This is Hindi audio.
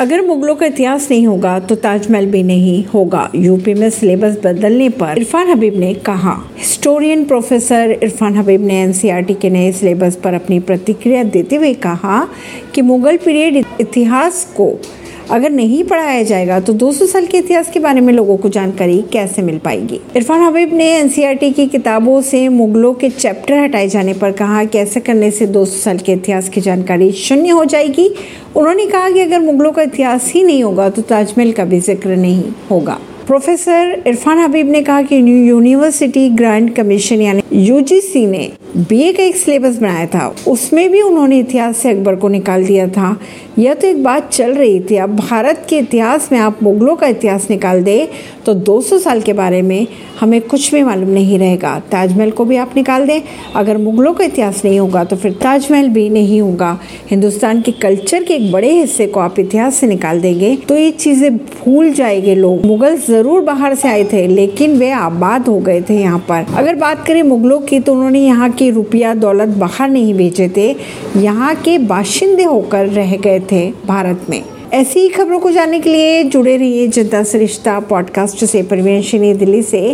अगर मुगलों का इतिहास नहीं होगा तो ताजमहल भी नहीं होगा। यूपी में सिलेबस बदलने पर इरफान हबीब ने कहा, हिस्टोरियन प्रोफेसर इरफान हबीब ने एनसीईआरटी के नए सिलेबस पर अपनी प्रतिक्रिया देते हुए कहा कि मुगल पीरियड इतिहास को अगर नहीं पढ़ाया जाएगा तो 200 साल के इतिहास के बारे में लोगों को जानकारी कैसे मिल पाएगी? इरफान हबीब ने एनसीईआरटी की किताबों से मुगलों के चैप्टर हटाए जाने पर कहा कि ऐसे करने से 200 साल के इतिहास की जानकारी शून्य हो जाएगी। उन्होंने कहा कि अगर मुगलों का इतिहास ही नहीं होगा तो ताजमहल का भी ज़िक्र नहीं होगा। प्रोफेसर इरफान हबीब ने कहा कि न्यू यूनिवर्सिटी ग्रांट कमीशन यानी यूजीसी ने बीए का एक सिलेबस बनाया था, उसमें भी उन्होंने इतिहास से अकबर को निकाल दिया था। यह तो एक बात चल रही थी, अब भारत के इतिहास में आप मुगलों का इतिहास निकाल दें तो 200 साल के बारे में हमें कुछ भी मालूम नहीं रहेगा। ताजमहल को भी आप निकाल दें, अगर मुगलों का इतिहास नहीं होगा तो फिर ताजमहल भी नहीं होगा। हिंदुस्तान के कल्चर के एक बड़े हिस्से को आप इतिहास से निकाल देंगे तो ये चीज़ें भूल जाएँगे लोग। मुगल ज़रूर बाहर से आए थे, लेकिन वे आबाद हो गए थे यहाँ पर। अगर बात करें मुगलों की तो उन्होंने यहाँ की रुपया दौलत बाहर नहीं भेजे थे, यहाँ के बाशिंदे होकर रह गए थे भारत में। ऐसी ही खबरों को जानने के लिए जुड़े रहिए जनता सरिश्ता पॉडकास्ट से। परवीन दिल्ली से।